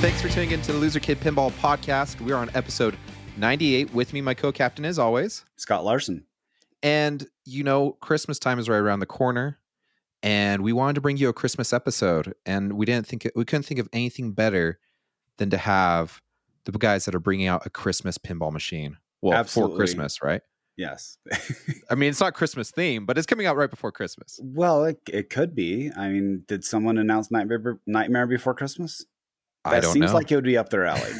Thanks for tuning in to the Loser Kid Pinball Podcast. We are on episode 98. With me, my co captain, as always Scott Larson. And you know, Christmas time is right around the corner, and we wanted to bring you a Christmas episode, and we didn't think we couldn't think of anything better than to have the guys that are bringing out a Christmas pinball machine. Well, Absolutely. for Christmas, right? Yes. I mean, it's not Christmas theme, but it's coming out right before Christmas. well, it, it could be. I mean, did someone announce Nightmare, Nightmare Before Christmas? That I don't seems know. like it would be up their alley.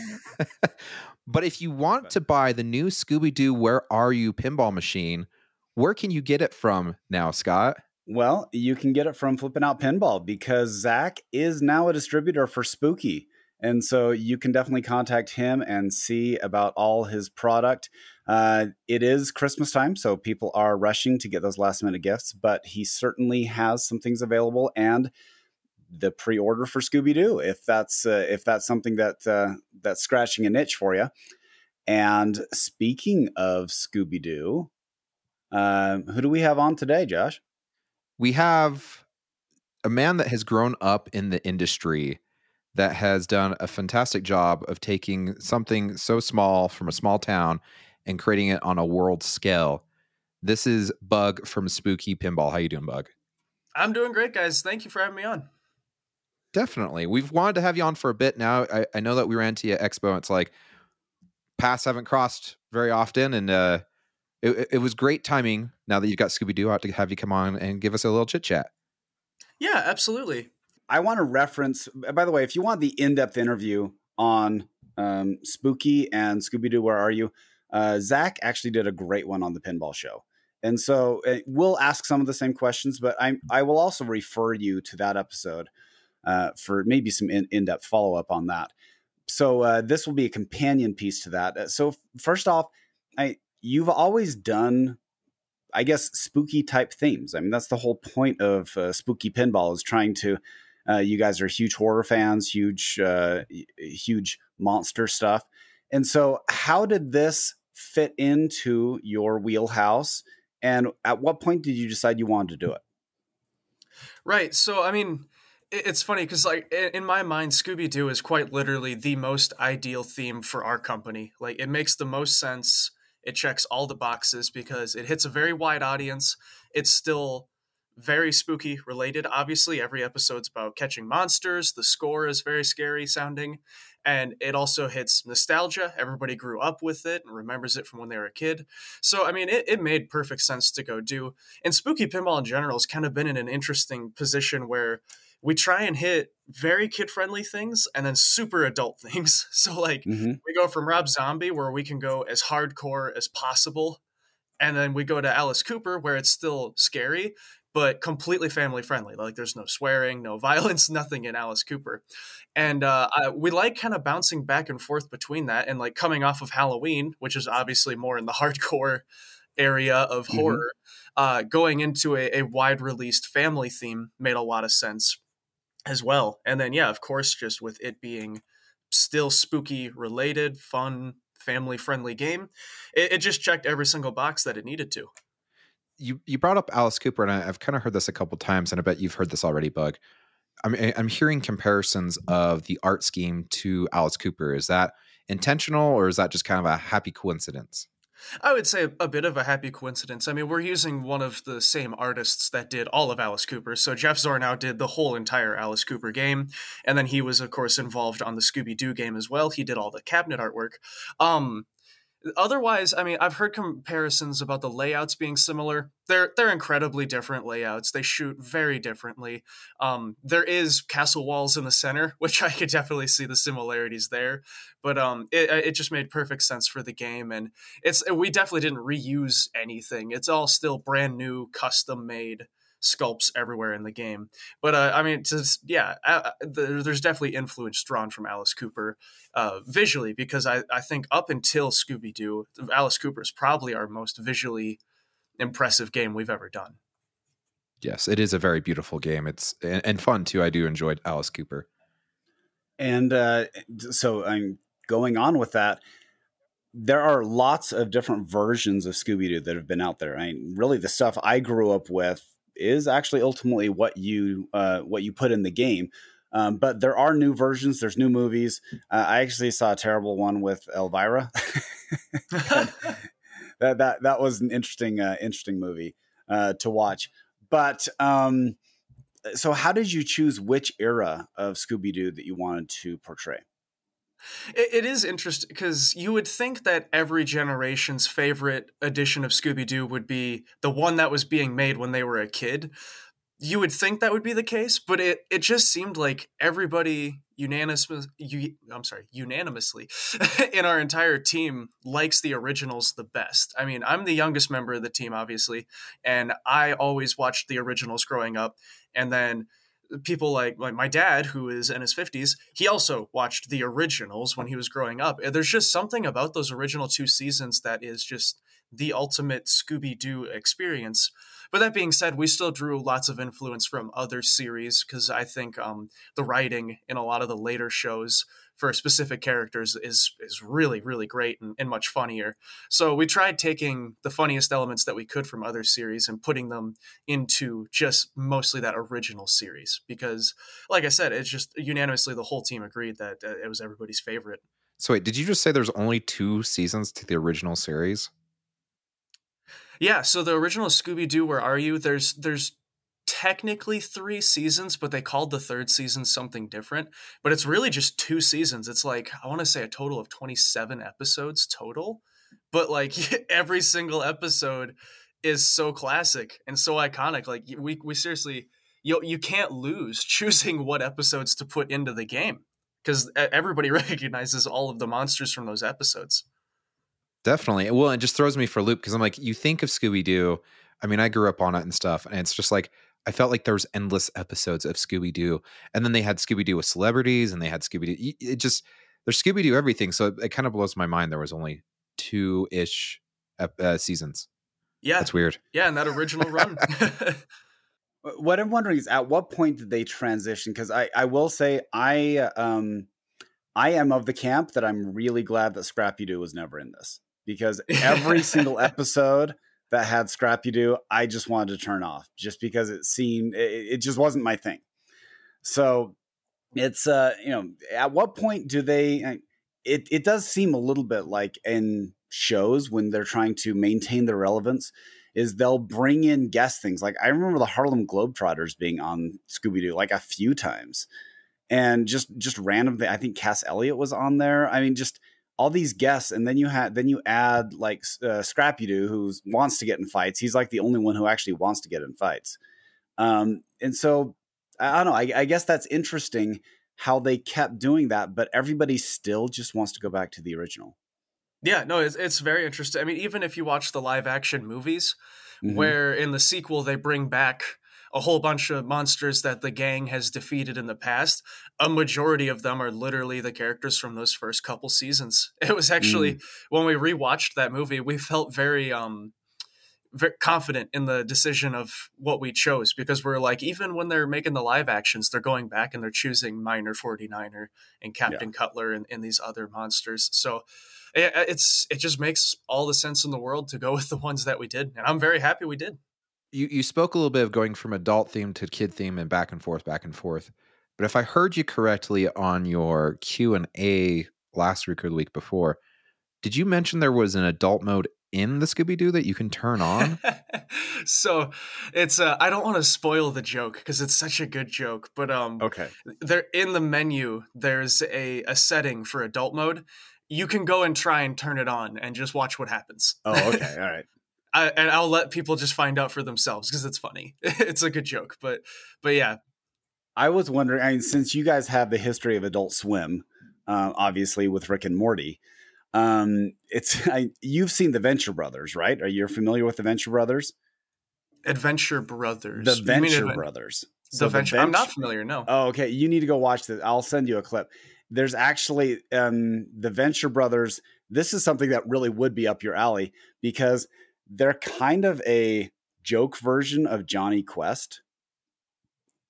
but if you want to buy the new Scooby Doo Where Are You pinball machine, where can you get it from now, Scott? well, you can get it from Flipping Out Pinball because Zach is now a distributor for Spooky. And so you can definitely contact him and see about all his product. Uh, it is Christmas time, so people are rushing to get those last minute gifts, but he certainly has some things available and the pre-order for Scooby Doo if that's uh, if that's something that uh, that's scratching a niche for you. And speaking of Scooby Doo, uh, who do we have on today, Josh? We have a man that has grown up in the industry that has done a fantastic job of taking something so small from a small town and creating it on a world scale. This is Bug from Spooky Pinball. How you doing, Bug? I'm doing great, guys. Thank you for having me on. Definitely. We've wanted to have you on for a bit now. I, I know that we ran to you Expo. It's like paths haven't crossed very often. And uh, it, it was great timing now that you've got Scooby Doo out to have you come on and give us a little chit chat. Yeah, absolutely. I want to reference. By the way, if you want the in-depth interview on um, Spooky and Scooby Doo, where are you? Uh, Zach actually did a great one on the Pinball Show, and so uh, we'll ask some of the same questions, but I I will also refer you to that episode uh, for maybe some in, in-depth follow-up on that. So uh, this will be a companion piece to that. Uh, So first off, I you've always done I guess spooky type themes. I mean, that's the whole point of uh, spooky pinball is trying to. Uh, you guys are huge horror fans, huge, uh, huge monster stuff, and so how did this fit into your wheelhouse? And at what point did you decide you wanted to do it? Right. So, I mean, it's funny because, like, in my mind, Scooby Doo is quite literally the most ideal theme for our company. Like, it makes the most sense. It checks all the boxes because it hits a very wide audience. It's still very spooky related. Obviously, every episode's about catching monsters. The score is very scary sounding. And it also hits nostalgia. Everybody grew up with it and remembers it from when they were a kid. So, I mean, it, it made perfect sense to go do. And spooky pinball in general has kind of been in an interesting position where we try and hit very kid friendly things and then super adult things. So, like, Mm-hmm. we go from Rob Zombie, where we can go as hardcore as possible. And then we go to Alice Cooper, where it's still scary, but completely family friendly. Like there's no swearing, no violence, nothing in Alice Cooper. And uh, I, we like kind of bouncing back and forth between that and like coming off of Halloween, which is obviously more in the hardcore area of Mhm. horror, uh, going into a, a wide released family theme made a lot of sense as well. And then, yeah, of course, just with it being still spooky related, fun, family friendly game, it, it just checked every single box that it needed to. You you brought up Alice Cooper, and I, I've kind of heard this a couple times, and I bet you've heard this already, Bug. I'm I'm hearing comparisons of the art scheme to Alice Cooper. Is that intentional, or is that just kind of a happy coincidence? I would say a bit of a happy coincidence. I mean, we're using one of the same artists that did all of Alice Cooper. So Jeff Zornow did the whole entire Alice Cooper game, and then he was, of course, involved on the Scooby Doo game as well. He did all the cabinet artwork. Um, otherwise, I mean, I've heard comparisons about the layouts being similar. They're they're incredibly different layouts. They shoot very differently. Um, there is castle walls in the center, which I could definitely see the similarities there. But um, it it just made perfect sense for the game, and it's we definitely didn't reuse anything. It's all still brand new, custom made sculpts everywhere in the game. But uh, I mean, just yeah, uh, there, there's definitely influence drawn from Alice Cooper uh, visually because I I think up until Scooby Doo, Alice Cooper is probably our most visually impressive game we've ever done. Yes, it is a very beautiful game. It's and, and fun too. I do enjoy Alice Cooper. And uh, so I'm going on with that. There are lots of different versions of Scooby Doo that have been out there. I mean, really, the stuff I grew up with is actually ultimately what you uh, what you put in the game. Um, but there are new versions. There's new movies. Uh, I actually saw a terrible one with Elvira. that that that was an interesting uh, interesting movie uh, to watch. But um, so, how did you choose which era of Scooby Doo that you wanted to portray? It, it is interesting because you would think that every generation's favorite edition of Scooby Doo would be the one that was being made when they were a kid. You would think that would be the case, but it, it just seemed like everybody unanimously, I'm sorry, unanimously in our entire team likes the originals the best. I mean, I'm the youngest member of the team, obviously, and I always watched the originals growing up. And then people like, like my dad who is in his 50s he also watched the originals when he was growing up. There's just something about those original two seasons that is just the ultimate scooby-doo experience. But that being said we still drew lots of influence from other series because i think um, the writing in a lot of the later shows for specific characters is is really really great and, and, much funnier. So we tried taking the funniest elements that we could from other series and putting them into just mostly that original series because, like I said, it's just unanimously the whole team agreed that uh, it was everybody's favorite. So wait, did you just say there's only two seasons to the original series? Yeah, so the original Scooby Doo, Where Are You? There's there's technically three seasons, but they called the third season something different. But it's really just two seasons. It's like, I want to say a total of 27 episodes total. But like every single episode is so classic and so iconic. Like we, we seriously, you, you can't lose choosing what episodes to put into the game because everybody recognizes all of the monsters from those episodes. Definitely. Well, it just throws me for a loop because I'm like, you think of Scooby Doo. I mean, I grew up on it and stuff, and it's just like I felt like there was endless episodes of Scooby Doo, and then they had Scooby Doo with celebrities, and they had Scooby Doo. It just there's Scooby Doo everything, so it, it kind of blows my mind. There was only two ish uh, seasons. Yeah, that's weird. Yeah, and that original run. what I'm wondering is, at what point did they transition? Because I I will say I um I am of the camp that I'm really glad that Scrappy Doo was never in this because every single episode that had Scrappy Doo, I just wanted to turn off just because it seemed it, it just wasn't my thing. So it's uh you know at what point do they it it does seem a little bit like in shows when they're trying to maintain their relevance is they'll bring in guest things. Like I remember the Harlem Globetrotters being on Scooby Doo like a few times. And just just random I think Cass Elliot was on there. I mean just all these guests, and then you had then you add like uh, Scrappy Doo, who wants to get in fights. He's like the only one who actually wants to get in fights. Um, and so I don't know. I, I guess that's interesting how they kept doing that, but everybody still just wants to go back to the original. Yeah, no, it's, it's very interesting. I mean, even if you watch the live action movies, mm-hmm. where in the sequel they bring back a whole bunch of monsters that the gang has defeated in the past. A majority of them are literally the characters from those first couple seasons. It was actually mm. when we rewatched that movie, we felt very um very confident in the decision of what we chose because we're like even when they're making the live actions they're going back and they're choosing Miner 49er and captain yeah. cutler and, and, these other monsters so it, it's it just makes all the sense in the world to go with the ones that we did and i'm very happy we did you you spoke a little bit of going from adult theme to kid theme and back and forth, back and forth. But if I heard you correctly on your Q and A last week or the week before, did you mention there was an adult mode in the Scooby Doo that you can turn on? so it's uh, I don't want to spoil the joke because it's such a good joke, but um, okay, there in the menu there's a a setting for adult mode. You can go and try and turn it on and just watch what happens. Oh, okay, all right. I, and I'll let people just find out for themselves because it's funny. it's a good joke, but but yeah. I was wondering. I mean, since you guys have the history of Adult Swim, uh, obviously with Rick and Morty, um, it's I, you've seen the Venture Brothers, right? Are you familiar with the Venture Brothers? Adventure Brothers. The Venture Brothers. So the Venture. The I'm not familiar. No. Oh, okay. You need to go watch this. I'll send you a clip. There's actually um, the Venture Brothers. This is something that really would be up your alley because they're kind of a joke version of Jonny Quest.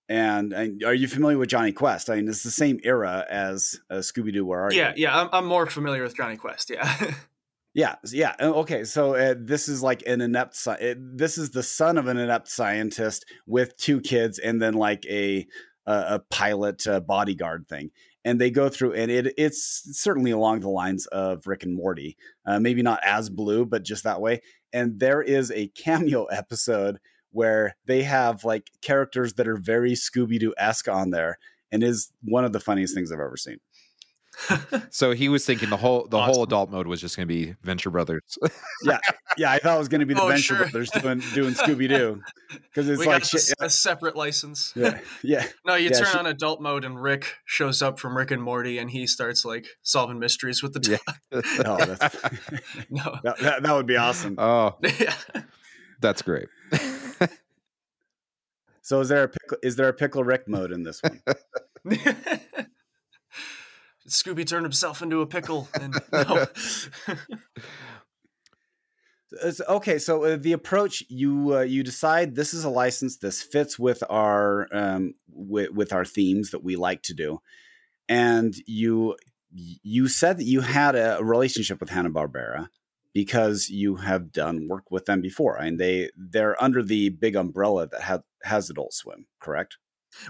And, and, are you familiar with Jonny Quest? I mean, it's the same era as uh, Scooby Doo. Where are yeah, you? Yeah, I'm, I'm more familiar with Jonny Quest. Yeah. yeah, yeah. Okay, so uh, this is like an inept. It, this is the son of an inept scientist with two kids, and then like a a, a pilot uh, bodyguard thing. And they go through, and it it's certainly along the lines of Rick and Morty, uh, maybe not as blue, but just that way. And there is a cameo episode where they have like characters that are very Scooby Doo esque on there, and is one of the funniest things I've ever seen. so he was thinking the whole the awesome. whole adult mode was just going to be Venture Brothers. yeah, yeah, I thought it was going to be the oh, Venture sure. Brothers doing doing Scooby Doo because it's we like got a, a, separate license. Yeah, yeah. no, you yeah, turn she, on adult mode and Rick shows up from Rick and Morty and he starts like solving mysteries with the dog. Yeah. oh, no, that, that, that, would be awesome. Oh, yeah. that's great. so is there a pickle, is there a pickle Rick mode in this one? Scooby turned himself into a pickle. And, no. okay, so uh, the approach you uh, you decide this is a license. This fits with our um, with, with our themes that we like to do, and you you said that you had a relationship with Hanna Barbera because you have done work with them before, and they they're under the big umbrella that has has Adult Swim, correct?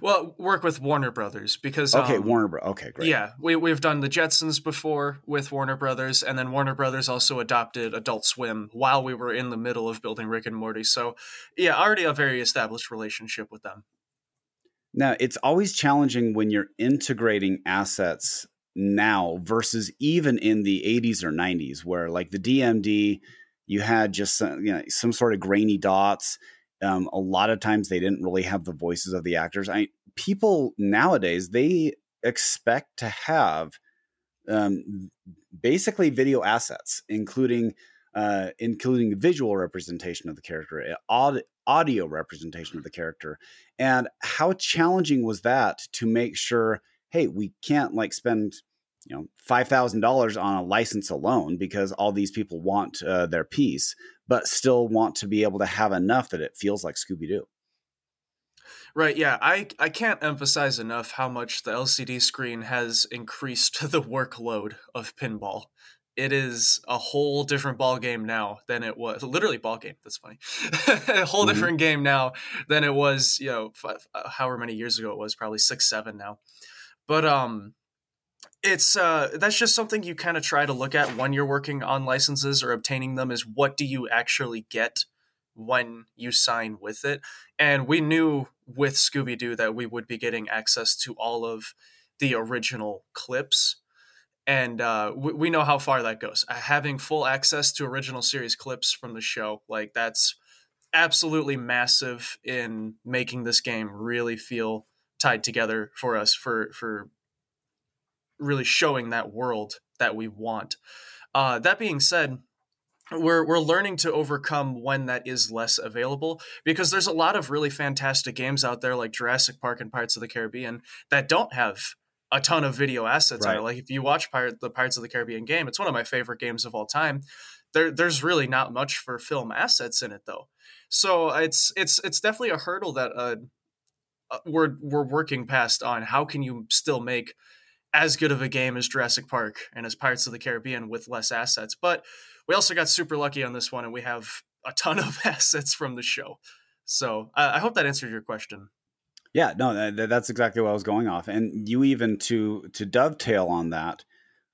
Well, work with Warner Brothers because okay, um, Warner Bros. Okay, great. Yeah, we we've done the Jetsons before with Warner Brothers, and then Warner Brothers also adopted Adult Swim while we were in the middle of building Rick and Morty. So, yeah, already a very established relationship with them. Now, it's always challenging when you're integrating assets now versus even in the 80s or 90s, where like the DMD, you had just some, you know some sort of grainy dots um, a lot of times they didn't really have the voices of the actors. I people nowadays they expect to have um, basically video assets, including uh, including visual representation of the character, eh, aud- audio representation of the character, and how challenging was that to make sure? Hey, we can't like spend you know five thousand dollars on a license alone because all these people want uh, their piece, but still want to be able to have enough that it feels like Scooby Doo. Right. Yeah. I I can't emphasize enough how much the LCD screen has increased the workload of pinball. It is a whole different ball game now than it was. Literally ball game. That's funny. a whole mm-hmm. different game now than it was. You know, five, uh, however many years ago it was. Probably six, seven now. But um, it's uh that's just something you kind of try to look at when you're working on licenses or obtaining them is what do you actually get when you sign with it? And we knew with scooby-doo that we would be getting access to all of the original clips. And uh, we, we know how far that goes. Uh, having full access to original series clips from the show like that's absolutely massive in making this game really feel tied together for us for for really showing that world that we want. Uh, that being said, we're we're learning to overcome when that is less available because there's a lot of really fantastic games out there like Jurassic Park and Pirates of the Caribbean that don't have a ton of video assets right. on it. Like if you watch Pirate, the Pirates of the Caribbean game, it's one of my favorite games of all time. There, there's really not much for film assets in it though, so it's it's it's definitely a hurdle that uh, uh we're we're working past on. How can you still make as good of a game as Jurassic Park and as Pirates of the Caribbean with less assets. But we also got super lucky on this one, and we have a ton of assets from the show. So uh, I hope that answered your question. Yeah, no, that, that's exactly what I was going off. And you even to to dovetail on that,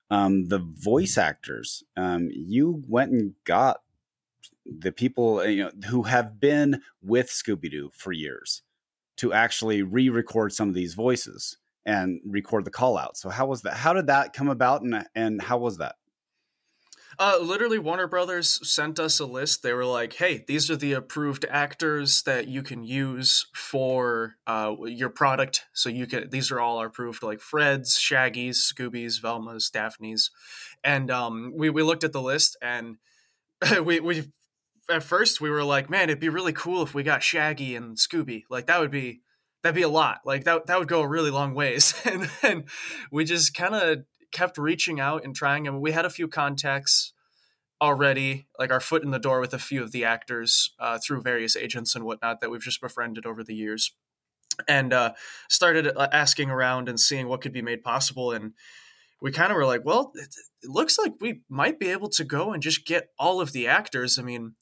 um, the voice actors, um, you went and got the people you know who have been with Scooby Doo for years to actually re-record some of these voices and record the call out. So how was that? How did that come about and and how was that? Uh, literally, Warner Brothers sent us a list. They were like, "Hey, these are the approved actors that you can use for uh, your product. So you can. These are all approved, like Fred's, Shaggy's, Scooby's, Velma's, Daphne's." And um, we we looked at the list, and we we at first we were like, "Man, it'd be really cool if we got Shaggy and Scooby. Like that would be that'd be a lot. Like that that would go a really long ways. and then we just kind of kept reaching out and trying. And we had a few contacts already, like our foot in the door with a few of the actors uh, through various agents and whatnot that we've just befriended over the years, and uh, started uh, asking around and seeing what could be made possible. And we kind of were like, well, it looks like we might be able to go and just get all of the actors. I mean,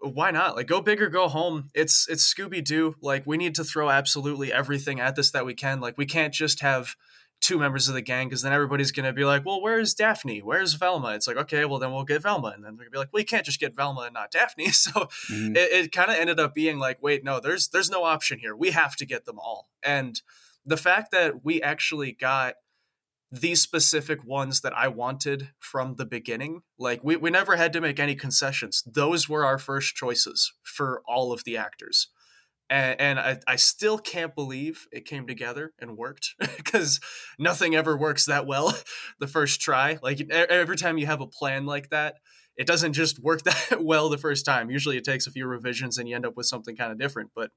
why not? Like go big or go home. It's it's Scooby Doo. Like we need to throw absolutely everything at this that we can. Like we can't just have two members of the gang because then everybody's gonna be like, well, where's Daphne? Where's Velma? It's like, okay, well then we'll get Velma, and then they're gonna be like, well, you can't just get Velma and not Daphne. So mm-hmm. it, it kind of ended up being like, wait, no, there's there's no option here. We have to get them all. And the fact that we actually got these specific ones that I wanted from the beginning. Like we, we never had to make any concessions. Those were our first choices for all of the actors. And, and I, I still can't believe it came together and worked because nothing ever works that well the first try. Like every time you have a plan like that, it doesn't just work that well the first time. Usually it takes a few revisions and you end up with something kind of different. But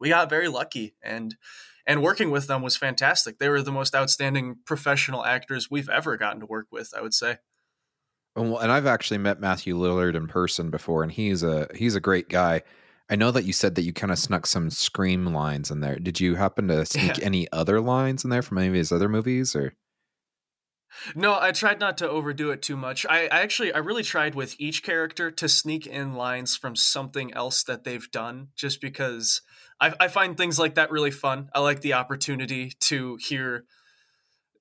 we got very lucky and and working with them was fantastic. They were the most outstanding professional actors we've ever gotten to work with, I would say. Well, and I've actually met Matthew Lillard in person before, and he's a he's a great guy. I know that you said that you kind of snuck some scream lines in there. Did you happen to sneak yeah. any other lines in there from any of his other movies, or? No, I tried not to overdo it too much. I, I, actually, I really tried with each character to sneak in lines from something else that they've done, just because I, I find things like that really fun. I like the opportunity to hear,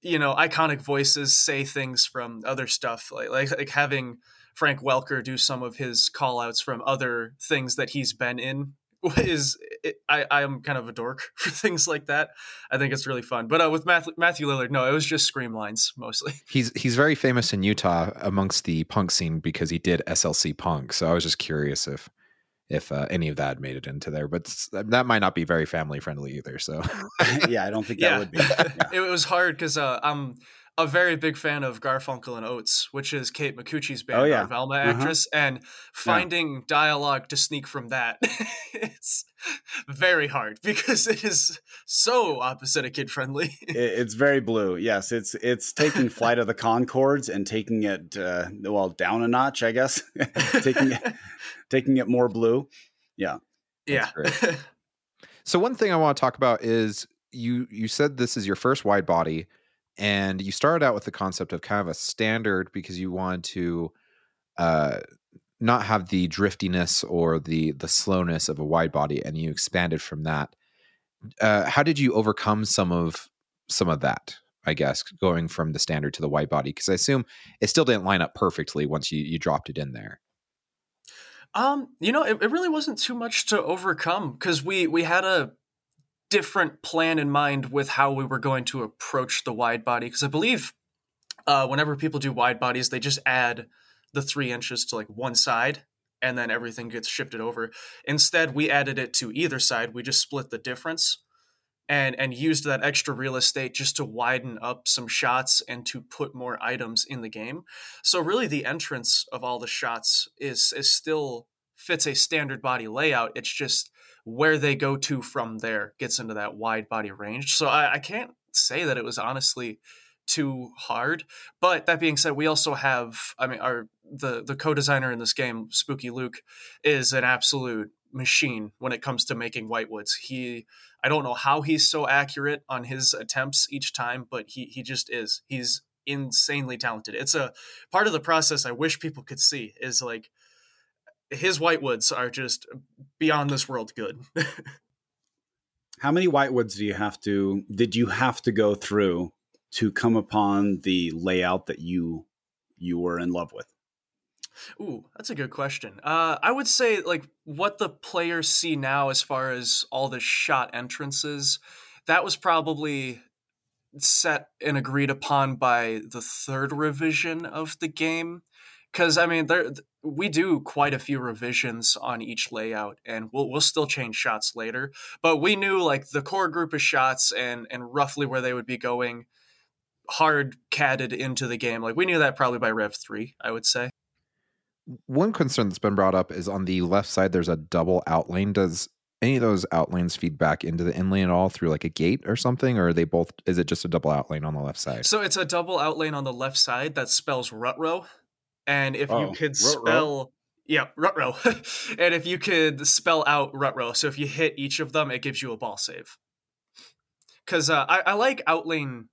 you know, iconic voices say things from other stuff, like like, like having Frank Welker do some of his callouts from other things that he's been in is it, I I am kind of a dork for things like that. I think it's really fun. But uh, with Matthew, Matthew Lillard, no, it was just scream lines mostly. He's he's very famous in Utah amongst the punk scene because he did SLC Punk. So I was just curious if if uh, any of that made it into there, but that might not be very family friendly either. So yeah, I don't think that would be. Yeah. it was hard because uh, I'm a very big fan of Garfunkel and Oates, which is Kate Micucci's band, oh, yeah. our Velma uh-huh. actress, and finding yeah. dialogue to sneak from that is very hard because it is so opposite of kid friendly. it's very blue. Yes, it's it's taking Flight of the Conchords and taking it uh, well down a notch, I guess. taking it, taking it more blue. Yeah. Yeah. so one thing I want to talk about is you you said this is your first wide body and you started out with the concept of kind of a standard because you wanted to uh, not have the driftiness or the the slowness of a wide body and you expanded from that. Uh, how did you overcome some of some of that i guess going from the standard to the wide body? Because i assume it still didn't line up perfectly once you you dropped it in there. Um you know it, it really wasn't too much to overcome because we we had a different plan in mind with how we were going to approach the wide body because I believe uh, whenever people do wide bodies, they just add the three inches to like one side and then everything gets shifted over. Instead, we added it to either side. We just split the difference and and used that extra real estate just to widen up some shots and to put more items in the game. So really the entrance of all the shots is is still fits a standard body layout. It's just where they go to from there gets into that wide body range. So I, I can't say that it was honestly too hard. But that being said, we also have I mean our the the co-designer in this game, Spooky Luke, is an absolute machine when it comes to making whitewoods. He I don't know how he's so accurate on his attempts each time, but he he just is. He's insanely talented. It's a part of the process I wish people could see is like his whitewoods are just beyond this world good. How many whitewoods do you have to did you have to go through to come upon the layout that you you were in love with? Ooh, that's a good question. Uh, I would say like what the players see now as far as all the shot entrances, that was probably set and agreed upon by the third revision of the game because I mean, there we do quite a few revisions on each layout, and we'll we'll still change shots later. But we knew like the core group of shots and and roughly where they would be going, hard catted into the game. Like we knew that probably by Rev three, I would say. One concern that's been brought up is on the left side. There's a double outlane. Does any of those outlanes feed back into the inlane at all through like a gate or something, or are they both? Is it just a double outlane on the left side? So it's a double outlane on the left side that spells rut row and if oh, you could spell yeah row and if you could spell out row so if you hit each of them it gives you a ball save because uh, I, I, like outlane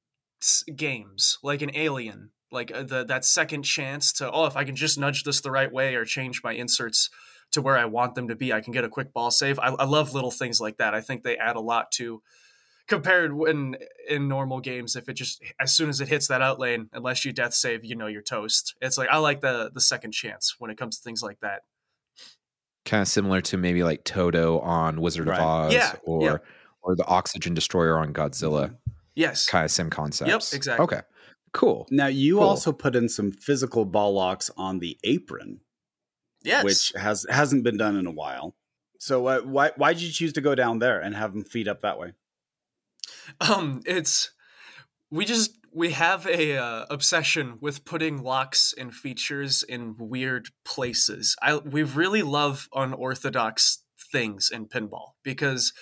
games like an alien like uh, the that second chance to oh if i can just nudge this the right way or change my inserts to where I want them to be. I can get a quick ball save. I, I love little things like that. I think they add a lot to compared when in normal games if it just as soon as it hits that out lane unless you death save you know you're toast it's like i like the the second chance when it comes to things like that kind of similar to maybe like toto on Wizard Right. of Oz Yeah, or yeah. or the Oxygen Destroyer on Godzilla. yes Kind of sim concepts. Yep, exactly. Okay. Cool. Now you Cool. also put in some physical ball locks on the apron, yes which has hasn't been done in a while. So uh, why why did you choose to go down there and have them feed up that way? Um it's we just we have a uh, obsession with putting locks and features in weird places. I we really love unorthodox things in pinball because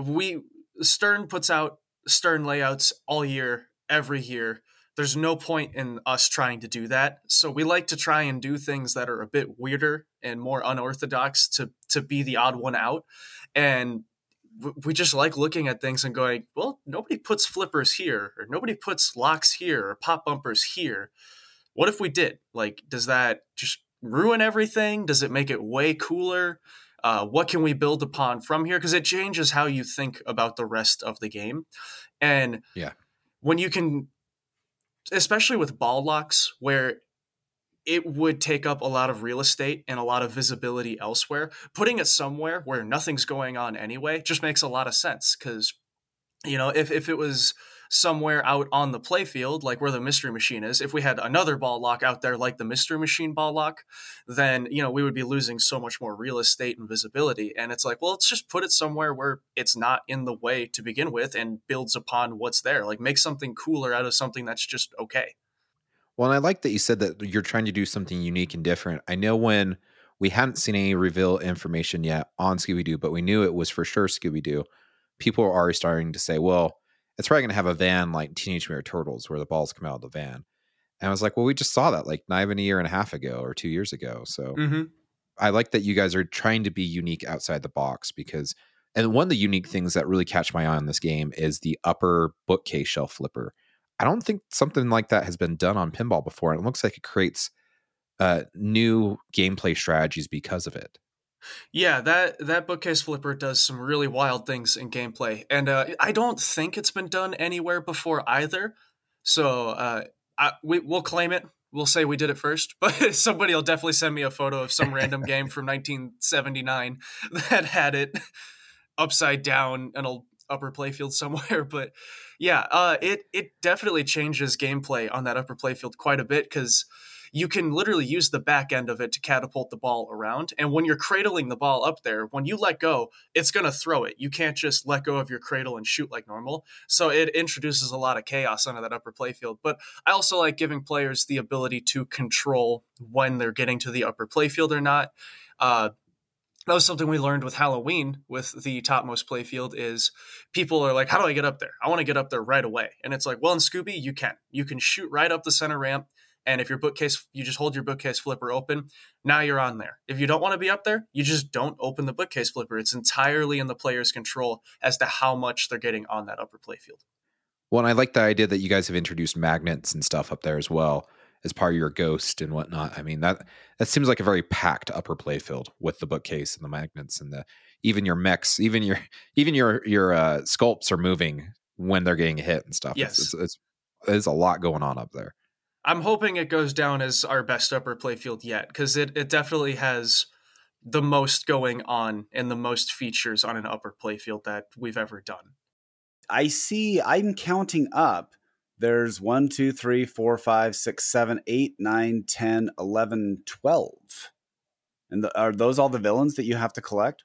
we stern puts out stern layouts all year every year. There's no point in us trying to do that. So we like to try and do things that are a bit weirder and more unorthodox to to be the odd one out. And we just like looking at things and going, well, nobody puts flippers here, or nobody puts locks here, or pop bumpers here. What if we did? Like, does that just ruin everything? Does it make it way cooler? Uh, what can we build upon from here? Because it changes how you think about the rest of the game. And Yeah. when you can, especially with ball locks, where it would take up a lot of real estate and a lot of visibility elsewhere. Putting it somewhere where nothing's going on anyway just makes a lot of sense because, you know, if, if it was somewhere out on the playfield, like where the mystery machine is, if we had another ball lock out there like the mystery machine ball lock, then, you know, we would be losing so much more real estate and visibility. And it's like, well, let's just put it somewhere where it's not in the way to begin with and builds upon what's there. Like make something cooler out of something that's just okay. Well, and I like that you said that you're trying to do something unique and different. I know when we hadn't seen any reveal information yet on Scooby Doo, but we knew it was for sure Scooby Doo. People were already starting to say, well, it's probably going to have a van like Teenage Mutant Turtles where the balls come out of the van. And I was like, well, we just saw that like not even a year and a half ago or two years ago. So Mm-hmm. I like that you guys are trying to be unique outside the box because, and one of the unique things that really catch my eye on this game is the upper bookcase shelf flipper. I don't think something like that has been done on pinball before. And it looks like it creates uh, new gameplay strategies because of it. Yeah, that that bookcase flipper does some really wild things in gameplay, and uh, I don't think it's been done anywhere before either. So uh, I, we we'll claim it. We'll say we did it first, but somebody will definitely send me a photo of some random game from 1979 that had it upside down in a upper playfield somewhere. But yeah, uh, it it definitely changes gameplay on that upper playfield quite a bit because you can literally use the back end of it to catapult the ball around. And when you're cradling the ball up there, when you let go, it's going to throw it. You can't just let go of your cradle and shoot like normal. So it introduces a lot of chaos onto that upper playfield. But I also like giving players the ability to control when they're getting to the upper playfield or not. Uh, that was something we learned with Halloween with the topmost playfield is people are like, how do I get up there? I want to get up there right away. And it's like, well, in Scooby, you can. You can shoot right up the center ramp. And if your bookcase, you just hold your bookcase flipper open, now you're on there. If you don't want to be up there, you just don't open the bookcase flipper. It's entirely in the player's control as to how much they're getting on that upper playfield. Well, and I like the idea that you guys have introduced magnets and stuff up there as well as part of your ghost and whatnot. I mean that that seems like a very packed upper playfield with the bookcase and the magnets and the even your mechs, even your even your your uh, sculpts are moving when they're getting hit and stuff. Yes. It's, it's, it's there's a lot going on up there. I'm hoping it goes down as our best upper playfield yet because it, it definitely has the most going on and the most features on an upper playfield that we've ever done. I see. I'm counting up. There's one, two, three, four, five, six, seven, eight, nine, 10, 11, 12. And the, are those all the villains that you have to collect?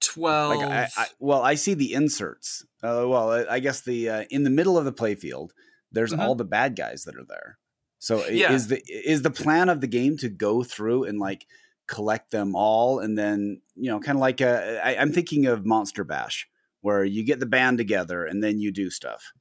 12. Like, I, I, well, I see the inserts. Uh, well, I- I guess the uh, in the middle of the playfield, there's Mhm. all the bad guys that are there. So Yeah. is the is the plan of the game to go through and like collect them all, and then you know, kind of like a, I, I'm thinking of Monster Bash, where you get the band together and then you do stuff.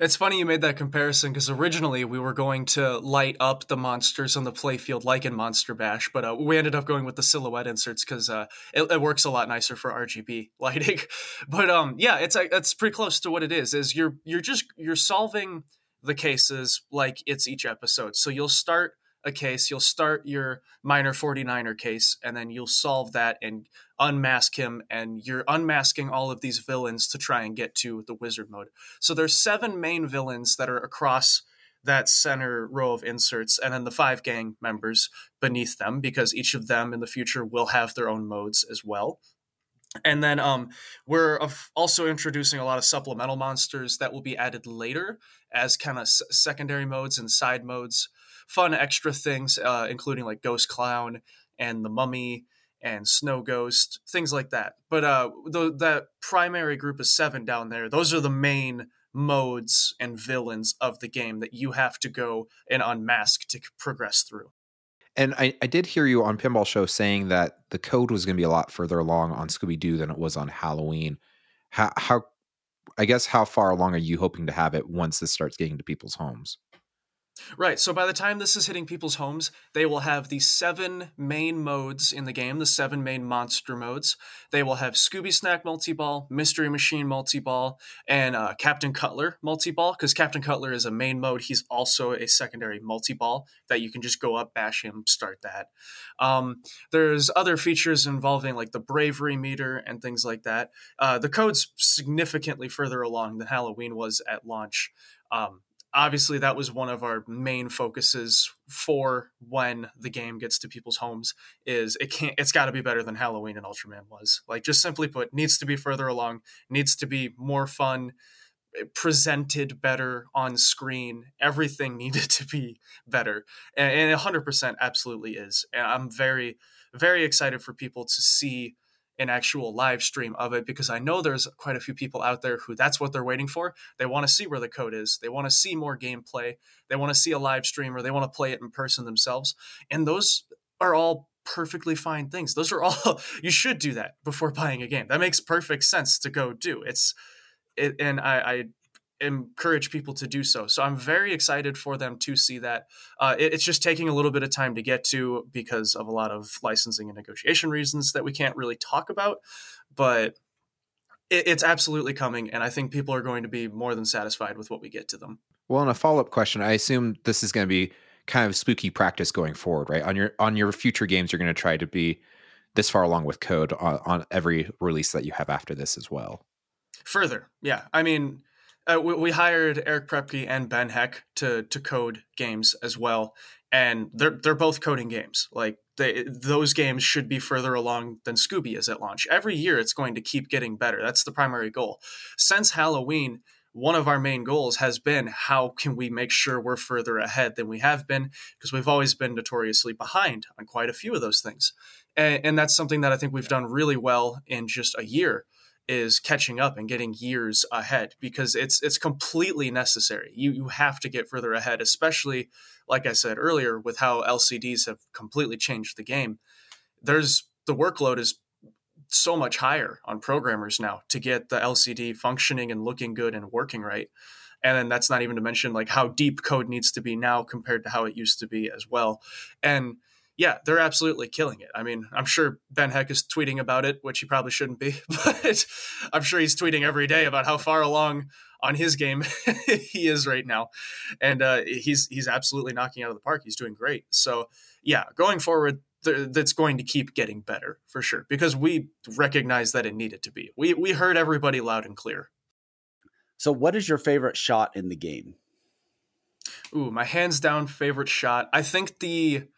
It's funny you made that comparison because originally we were going to light up the monsters on the playfield like in Monster Bash, but uh, we ended up going with the silhouette inserts because uh, it, it works a lot nicer for RGB lighting. but um, yeah, it's uh, it's pretty close to what it is. Is you're you're just you're solving the cases like it's each episode. So you'll start a case. You'll start your Miner 49er case, and then you'll solve that and unmask him. And you're unmasking all of these villains to try and get to the wizard mode. So there's seven main villains that are across that center row of inserts, and then the five gang members beneath them, because each of them in the future will have their own modes as well. And then um, we're also introducing a lot of supplemental monsters that will be added later as kind of s- secondary modes and side modes. Fun extra things, uh, including like Ghost Clown and the Mummy and Snow Ghost, things like that. But uh, the, that primary group of seven down there, those are the main modes and villains of the game that you have to go and unmask to progress through. And I, I did hear you on Pinball Show saying that the code was going to be a lot further along on Scooby Doo than it was on Halloween. How, how, I guess, how far along are you hoping to have it once this starts getting to people's homes? Right. So by the time this is hitting people's homes, they will have the seven main modes in the game, the seven main monster modes. They will have Scooby Snack multi ball, Mystery Machine multi ball, and uh, Captain Cutler multi ball. Because Captain Cutler is a main mode, he's also a secondary multi ball that you can just go up, bash him, start that. Um, there's other features involving like the bravery meter and things like that. Uh, the code's significantly further along than Halloween was at launch. Um, obviously that was one of our main focuses for when the game gets to people's homes is it can't it's got to be better than halloween and ultraman was. Like just simply put needs to be further along needs to be more fun eh, presented better on screen. Everything needed to be better. And, and 100% absolutely is. And i'm very very excited for people to see an actual live stream of it because I know there's quite a few people out there who that's what they're waiting for. They want to see where the code is. They want to see more gameplay. They want to see a live stream or they want to play it in person themselves. And those are all perfectly fine things. Those are all you should do that before buying a game. That makes perfect sense to go do. It's it, and I, I encourage people to do so. So I'm very excited for them to see that. Uh, it, it's just taking a little bit of time to get to because of a lot of licensing and negotiation reasons that we can't really talk about. But it, it's absolutely coming, and I think people are going to be more than satisfied with what we get to them. Well, and a follow up question: I assume this is going to be kind of spooky practice going forward, right? On your on your future games, you're going to try to be this far along with code on, on every release that you have after this as well. Further, yeah. I mean, uh, we, we, hired Eric Priepke and Ben Heck to to code games as well, and they're they're both coding games. Like they, those games should be further along than Scooby is at launch. Every year, it's going to keep getting better. That's the primary goal. Since Halloween, one of our main goals has been how can we make sure we're further ahead than we have been because we've always been notoriously behind on quite a few of those things, and, and that's something that I think we've done really well in just a year is catching up and getting years ahead because it's it's completely necessary. You you have to get further ahead, especially like I said earlier with how LCDs have completely changed the game. There's the workload is so much higher on programmers now to get the LCD functioning and looking good and working right. And then that's not even to mention like how deep code needs to be now compared to how it used to be as well. And yeah, they're absolutely killing it. I mean, I'm sure Ben Heck is tweeting about it, which he probably shouldn't be, but I'm sure he's tweeting every day about how far along on his game he is right now, and uh, he's he's absolutely knocking out of the park. He's doing great. So yeah, going forward, th- that's going to keep getting better for sure because we recognize that it needed to be. We we heard everybody loud and clear. So, what is your favorite shot in the game? Ooh, my hands down favorite shot. I think the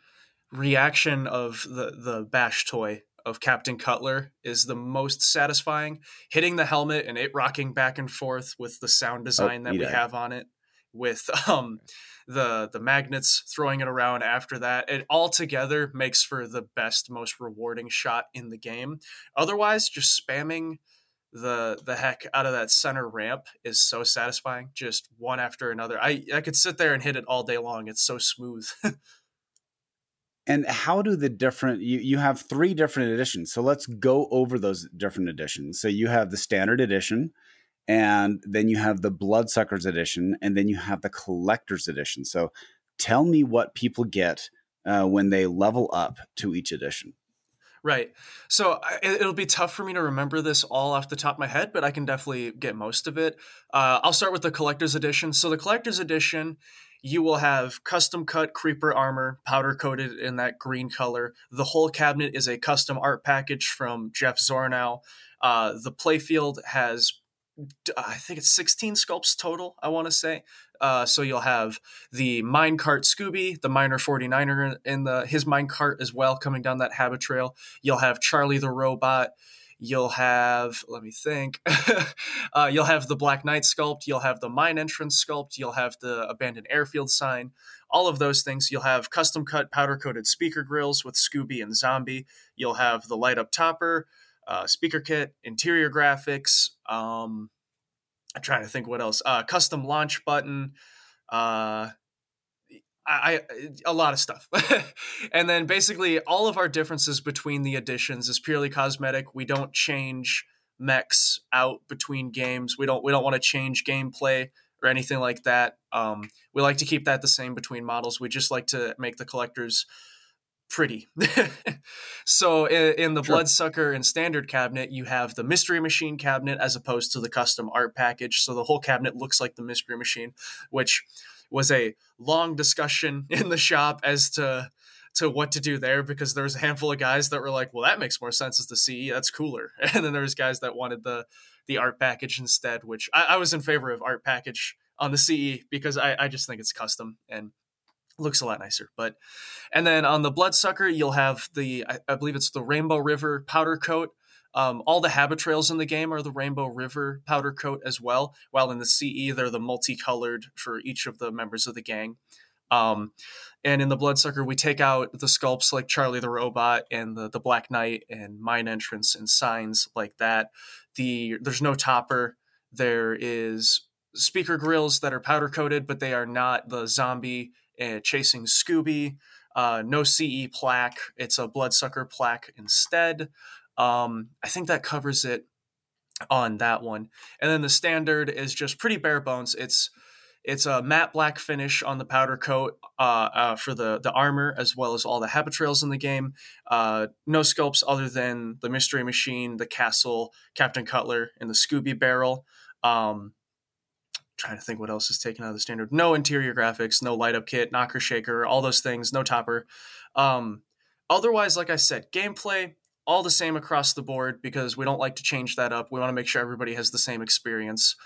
reaction of the the bash toy of Captain Cutler is the most satisfying. Hitting the helmet and it rocking back and forth with the sound oh, design oh, that we have on it, with um the the magnets throwing it around after that, it all together makes for the best, most rewarding shot in the game. Otherwise, just spamming the the heck out of that center ramp is so satisfying. Just one after another. I I could sit there and hit it all day long. It's so smooth. and how do the different you, you have three different editions so let's go over those different editions so you have the standard edition and then you have the bloodsuckers edition and then you have the collector's edition so tell me what people get uh, when they level up to each edition Right. So it'll be tough for me to remember this all off the top of my head, but I can definitely get most of it. Uh, I'll start with the collector's edition. So the collector's edition you will have custom cut creeper armor, powder coated in that green color. The whole cabinet is a custom art package from Jeff Zornow. Uh, the playfield has, I think it's 16 sculpts total, I want to say. Uh, so you'll have the minecart Scooby, the Miner 49er in the his minecart as well, coming down that habit trail. You'll have Charlie the robot. You'll have, let me think, uh, you'll have the Black Knight sculpt, you'll have the mine entrance sculpt, you'll have the abandoned airfield sign, all of those things. You'll have custom cut powder coated speaker grills with Scooby and Zombie. You'll have the light up topper, uh, speaker kit, interior graphics. Um, I'm trying to think what else. Uh, custom launch button. Uh, I, a lot of stuff. and then basically all of our differences between the editions is purely cosmetic. We don't change mechs out between games. We don't we don't want to change gameplay or anything like that. Um, we like to keep that the same between models. We just like to make the collectors pretty. so in, in the sure. Bloodsucker and standard cabinet, you have the Mystery Machine cabinet as opposed to the custom art package. So the whole cabinet looks like the Mystery Machine, which was a long discussion in the shop as to to what to do there because there's a handful of guys that were like, well, that makes more sense as the CE. That's cooler. And then there's guys that wanted the the art package instead, which I, I was in favor of art package on the CE because I, I just think it's custom and looks a lot nicer. But and then on the Bloodsucker, you'll have the I, I believe it's the Rainbow River powder coat um, all the habit trails in the game are the Rainbow River powder coat as well, while in the CE they're the multicolored for each of the members of the gang. Um, and in the Bloodsucker, we take out the sculpts like Charlie the Robot and the the Black Knight and Mine Entrance and signs like that. The there's no topper. There is speaker grills that are powder coated, but they are not the zombie uh, chasing Scooby. Uh, no CE plaque. It's a Bloodsucker plaque instead. Um, I think that covers it on that one. And then the standard is just pretty bare bones. It's it's a matte black finish on the powder coat uh, uh, for the the armor as well as all the habit trails in the game. Uh, no sculpts other than the mystery machine, the castle, Captain Cutler, and the Scooby barrel. Um, trying to think what else is taken out of the standard. No interior graphics, no light up kit, knocker shaker, all those things, no topper. Um, otherwise, like I said, gameplay all the same across the board because we don't like to change that up. We want to make sure everybody has the same experience.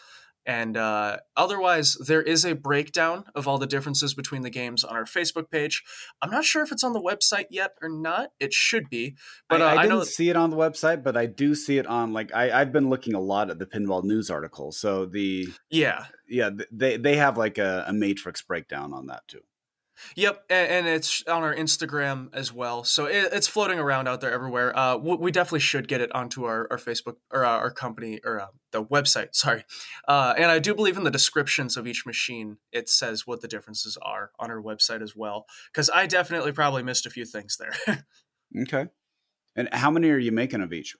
And uh, otherwise, there is a breakdown of all the differences between the games on our Facebook page. I'm not sure if it's on the website yet or not. It should be, but uh, I, I, didn't see it on the website, but I do see it on like I, I've been looking a lot at the Pinball News article. So the yeah yeah they they have like a, a matrix breakdown on that too. Yep, and, it's on our Instagram as well, so it's floating around out there everywhere. Uh, we definitely should get it onto our, our Facebook or uh, our company or uh, the website. Sorry, uh, and I do believe in the descriptions of each machine it says what the differences are on our website as well, because I definitely probably missed a few things there. okay, and how many are you making of each?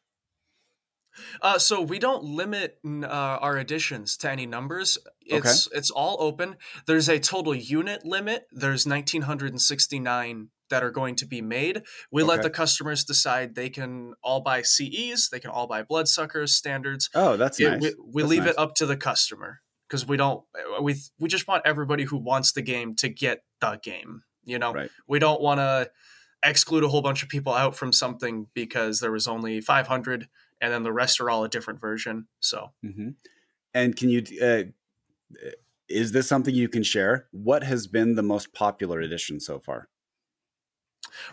Uh, so we don't limit uh, our additions to any numbers. It's okay. it's all open. There's a total unit limit. There's 1969 that are going to be made. We okay. let the customers decide. They can all buy CEs. They can all buy bloodsuckers, standards. Oh, that's it, nice. We, we that's leave nice. it up to the customer because we don't. We we just want everybody who wants the game to get the game. You know, right. we don't want to exclude a whole bunch of people out from something because there was only 500 and then the rest are all a different version. So, mm-hmm. and can you? Uh, is this something you can share? What has been the most popular edition so far?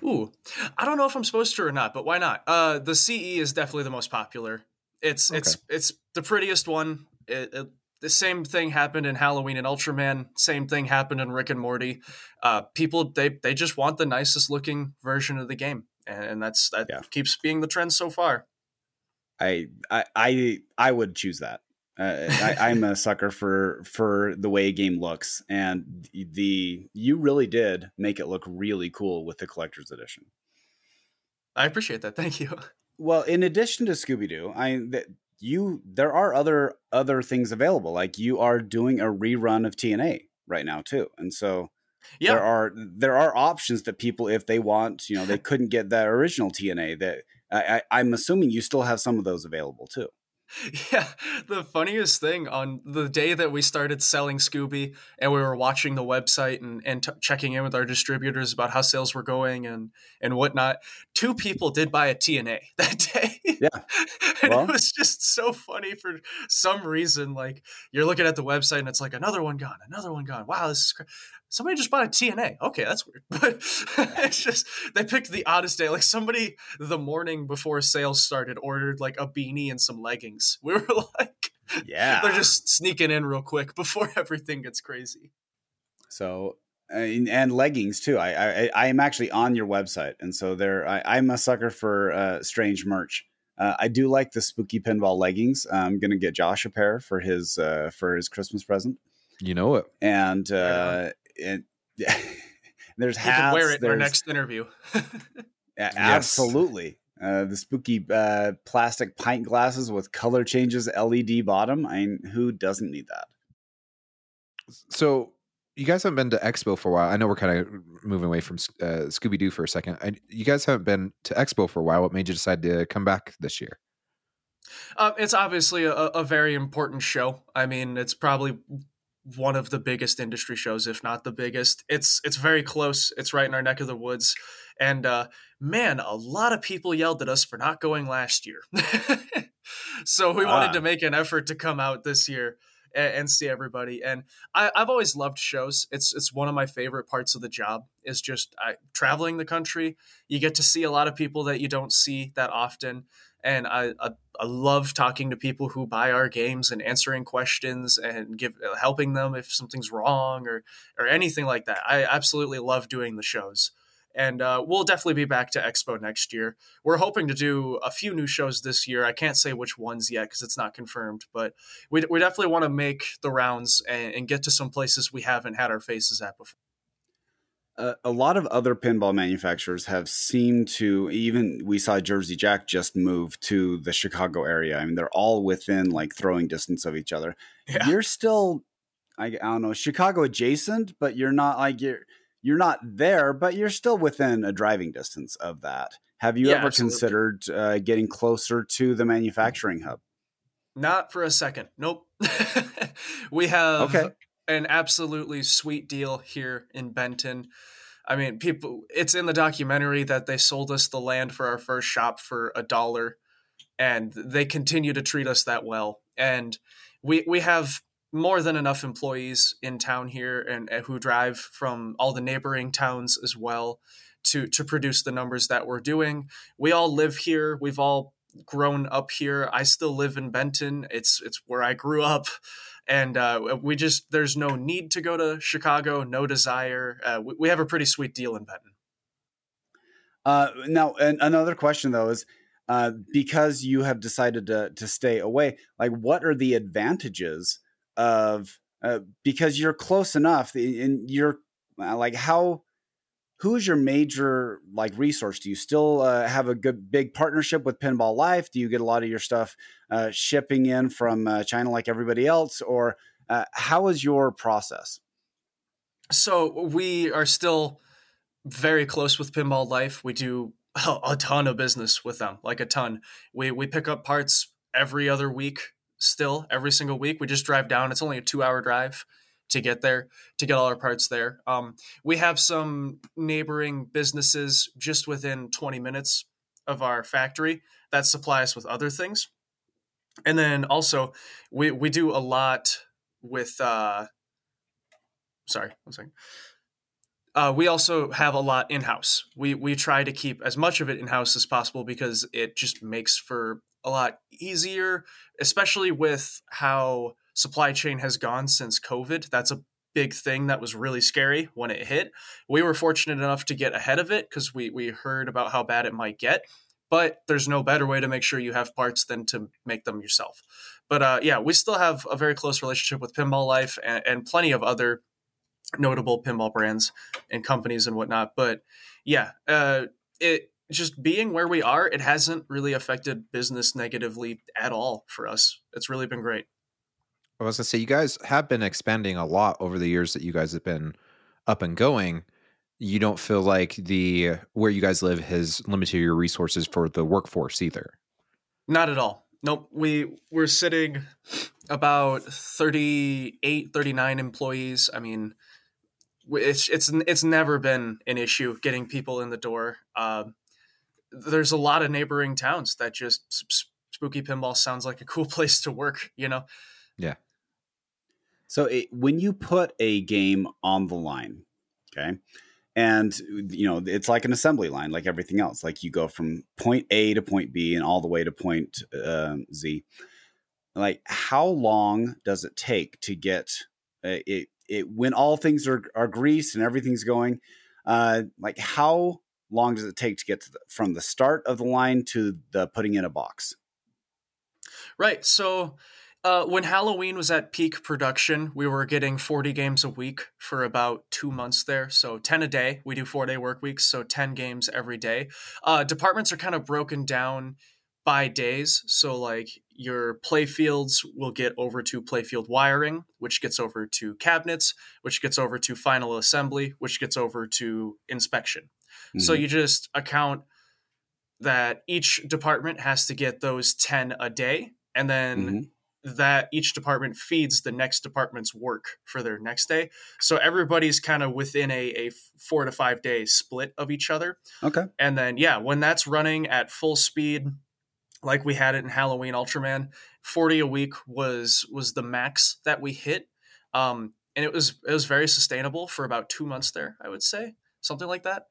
Ooh, I don't know if I'm supposed to or not, but why not? Uh, the CE is definitely the most popular. It's okay. it's it's the prettiest one. It, it, the same thing happened in Halloween and Ultraman. Same thing happened in Rick and Morty. Uh, people they they just want the nicest looking version of the game, and, and that's that yeah. keeps being the trend so far. I I I, I would choose that. Uh, I, am a sucker for for the way a game looks, and the you really did make it look really cool with the collector's edition. I appreciate that. Thank you. Well, in addition to Scooby Doo, I that you there are other other things available. Like you are doing a rerun of TNA right now too, and so yeah. there are there are options that people, if they want, you know, they couldn't get the original TNA that I, am assuming you still have some of those available too. Yeah, the funniest thing on the day that we started selling Scooby and we were watching the website and, and t- checking in with our distributors about how sales were going and and whatnot, two people did buy a TNA that day. Yeah. and Well- it was just so funny for some reason. Like you're looking at the website and it's like another one gone, another one gone. Wow, this is somebody just bought a TNA. Okay, that's weird. But it's just they picked the oddest day. Like somebody the morning before sales started ordered like a beanie and some leggings. We were like, Yeah. they're just sneaking in real quick before everything gets crazy. So and and leggings too. I, I I am actually on your website, and so there. I, I'm a sucker for uh, strange merch. Uh, I do like the spooky pinball leggings. I'm gonna get Josh a pair for his uh, for his Christmas present, You know it. and uh, and there's You hats. can wear it in our next interview. A- Absolutely. Uh, the spooky uh, plastic pint glasses with color changes, LED bottom. I mean, who doesn't need that? So you guys haven't been to Expo for a while. I know we're kind of moving away from uh, Scooby Doo for a second. I, you guys haven't been to Expo for a while. What made you decide to come back this year? Uh, it's obviously a, a very important show. I mean, it's probably one of the biggest industry shows, if not the biggest. It's it's very close. It's right in our neck of the woods, and uh, man, a lot of people yelled at us for not going last year. so we wanted Ah. to make an effort to come out this year and, and see everybody. And I, I've always loved shows. It's it's one of my favorite parts of the job. Is just I, traveling the country. You get to see a lot of people that you don't see that often and I, I I love talking to people who buy our games and answering questions and give helping them if something's wrong or or anything like that. I absolutely love doing the shows. And uh, we'll definitely be back to Expo next year. We're hoping to do a few new shows this year. I can't say which ones yet because it's not confirmed, but we, we definitely want to make the rounds and, and get to some places we haven't had our faces at before. Uh, a lot of other pinball manufacturers have seemed to even we saw Jersey Jack just move to the Chicago area. I mean, they're all within like throwing distance of each other. Yeah. You're still, I, I don't know, Chicago adjacent, but you're not like you're you're not there, but you're still within a driving distance of that. Have you Yeah, ever absolutely. considered uh, getting closer to the manufacturing hub? Not for a second. Nope. we have Okay. An absolutely sweet deal here in Benton. I mean, people it's in the documentary that they sold us the land for our first shop for a dollar and they continue to treat us that well. And we we have more than enough employees in town here and, and who drive from all the neighboring towns as well to to produce the numbers that we're doing. We all live here. We've all grown up here. I still live in Benton. It's it's where I grew up, and uh, we just there's no need to go to Chicago. No desire. Uh, we, we have a pretty sweet deal in Benton. Uh, now, another question though is uh, because you have decided to to stay away. Like, what are the advantages of uh, because you're close enough and you're uh, like how who is your major like resource do you still uh, have a good big partnership with pinball life do you get a lot of your stuff uh, shipping in from uh, china like everybody else or uh, how is your process So we are still very close with Pinball Life. We do a, ton of business with them, like a ton. We we pick up parts every other week. Still, every single week, we just drive down. It's only a two-hour drive to get there to get all our parts there. Um, we have some neighboring businesses just within 20 minutes of our factory that supply us with other things. And then also, we we do a lot with. Uh, sorry, one second. Uh, we also have a lot in house. We we try to keep as much of it in house as possible because it just makes for a lot easier, especially with how supply chain has gone since COVID. That's a big thing that was really scary when it hit. We were fortunate enough to get ahead of it because we we heard about how bad it might get. But there's no better way to make sure you have parts than to make them yourself. But uh, yeah, we still have a very close relationship with Pinball Life and, and plenty of other notable pinball brands and companies and whatnot. But yeah, uh, it just being where we are, it hasn't really affected business negatively at all for us. It's really been great. I was gonna say you guys have been expanding a lot over the years that you guys have been up and going. You don't feel like the where you guys live has limited your resources for the workforce either. Not at all. Nope, we we're sitting about 38, 39 employees. I mean, it's it's it's never been an issue getting people in the door. Uh, there's a lot of neighboring towns that just spooky pinball sounds like a cool place to work. You know? Yeah. So it, when you put a game on the line, okay, and you know it's like an assembly line, like everything else. Like you go from point A to point B and all the way to point uh, Z. Like how long does it take to get uh, it? It when all things are are greased and everything's going. Uh, like how long does it take to get to the, from the start of the line to the putting in a box? Right. So uh, when Halloween was at peak production, we were getting 40 games a week for about two months there. So 10 a day. We do four day work weeks, so 10 games every day. Uh, departments are kind of broken down by days. So, like, your playfields will get over to playfield wiring, which gets over to cabinets, which gets over to final assembly, which gets over to inspection. Mm-hmm. So, you just account that each department has to get those 10 a day. And then mm-hmm that each department feeds the next department's work for their next day. So everybody's kind of within a, a four to five day split of each other. Okay. And then, yeah, when that's running at full speed, like we had it in Halloween Ultraman, 40 a week was was the max that we hit. Um, and it was it was very sustainable for about two months there, I would say, something like that.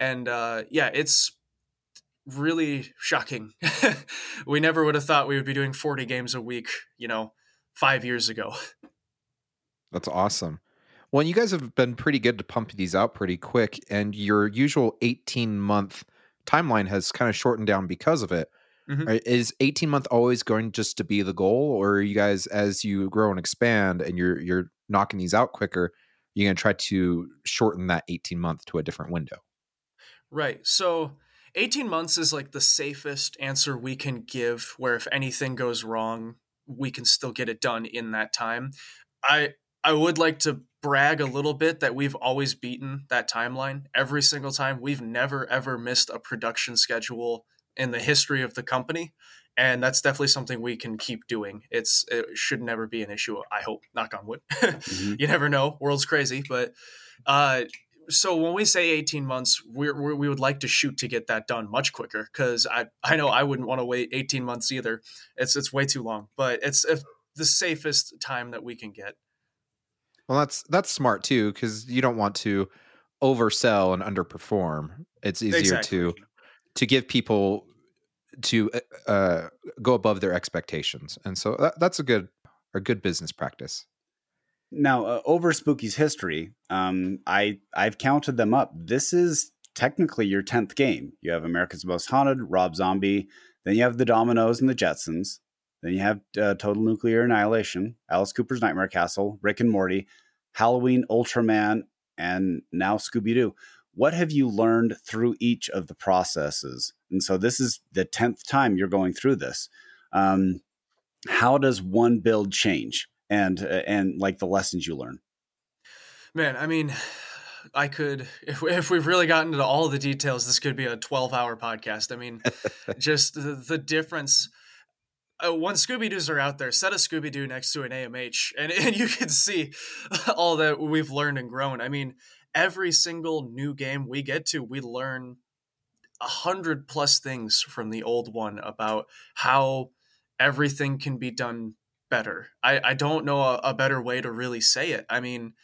And uh, yeah, it's really shocking. we never would have thought we would be doing 40 games a week, you know, five years ago. That's awesome. Well, you guys have been pretty good to pump these out pretty quick, and your usual 18 month timeline has kind of shortened down because of it. Mm-hmm. Is 18 month always going just to be the goal, or are you guys, as you grow and expand, and you're you're knocking these out quicker, you're going to try to shorten that 18 month to a different window? Right. So 18 months is like the safest answer we can give where if anything goes wrong we can still get it done in that time. I i would like to brag a little bit that we've always beaten that timeline. Every single time we've never ever missed a production schedule in the history of the company and that's definitely something we can keep doing. It's it should never be an issue i hope knock on wood. Mm-hmm. you never know world's crazy but uh so when we say 18 months we're, we're, we would like to shoot to get that done much quicker because I, I know i wouldn't want to wait 18 months either. It's it's way too long but it's the safest time that we can get. Well that's that's smart too because you don't want to oversell and underperform. It's easier exactly. to to give people to uh, uh, go above their expectations and so that, that's a good a good business practice now, uh, over Spooky's history, um, I I've counted them up. This is technically your tenth game. You have America's Most Haunted, Rob Zombie, then you have the Domino's and the Jetsons, then you have uh, Total Nuclear Annihilation, Alice Cooper's Nightmare Castle, Rick and Morty, Halloween, Ultraman, and now Scooby Doo. What have you learned through each of the processes? And so this is the tenth time you're going through this. Um, how does one build change? And uh, and like the lessons you learn man i mean i could if, if we've really gotten into all the details this could be a 12 hour podcast i mean just the, the difference uh, when Scooby Doo's are out there, set a Scooby Doo next to an AMH, and, and you can see all that we've learned and grown. I mean, every single new game we get to, we learn a hundred plus things from the old one about how everything can be done better. I, I don't know a, a better way to really say it. I mean,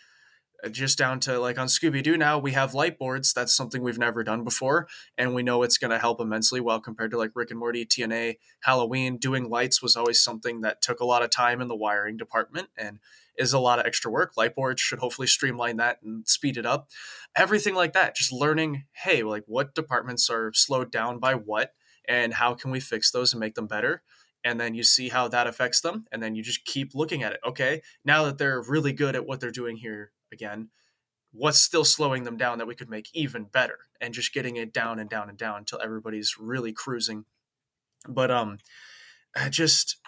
uh, just down to like on Scooby Doo now, we have light boards. That's something we've never done before. And we know it's going to help immensely well compared to like Rick and Morty, TNA, Halloween. Doing lights was always something that took a lot of time in the wiring department and is a lot of extra work. Light boards should hopefully streamline that and speed it up. Everything like that. Just learning, hey, like what departments are slowed down by what and how can we fix those and make them better and then you see how that affects them and then you just keep looking at it. Okay now that they're really good at what they're doing here again what's still slowing them down that we could make even better? And just getting it down and down and down until everybody's really cruising. But um just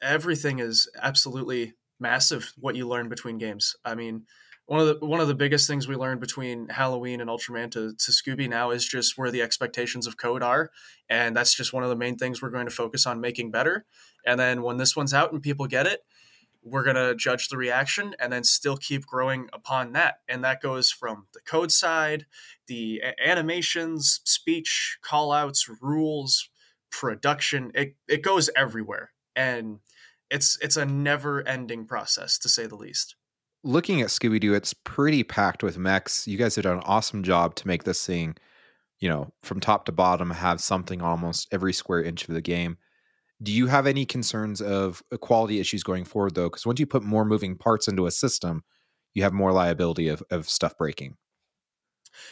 everything is absolutely massive what you learn between games. I mean one of the one of the biggest things we learned between Halloween and Ultraman to, to Scooby now is just where the expectations of code are, and that's just one of the main things we're going to focus on making better. And then when this one's out and people get it, we're going to judge the reaction and then still keep growing upon that. And that goes from the code side, the animations, speech, callouts, rules, production. It it goes everywhere, and it's it's a never ending process to say the least looking at Scooby Doo, it's pretty packed with mechs. You guys have done an awesome job to make this thing, you know, from top to bottom, have something almost every square inch of the game. Do you have any concerns of uh, quality issues going forward, though? Because once you put more moving parts into a system, you have more liability of, of stuff breaking.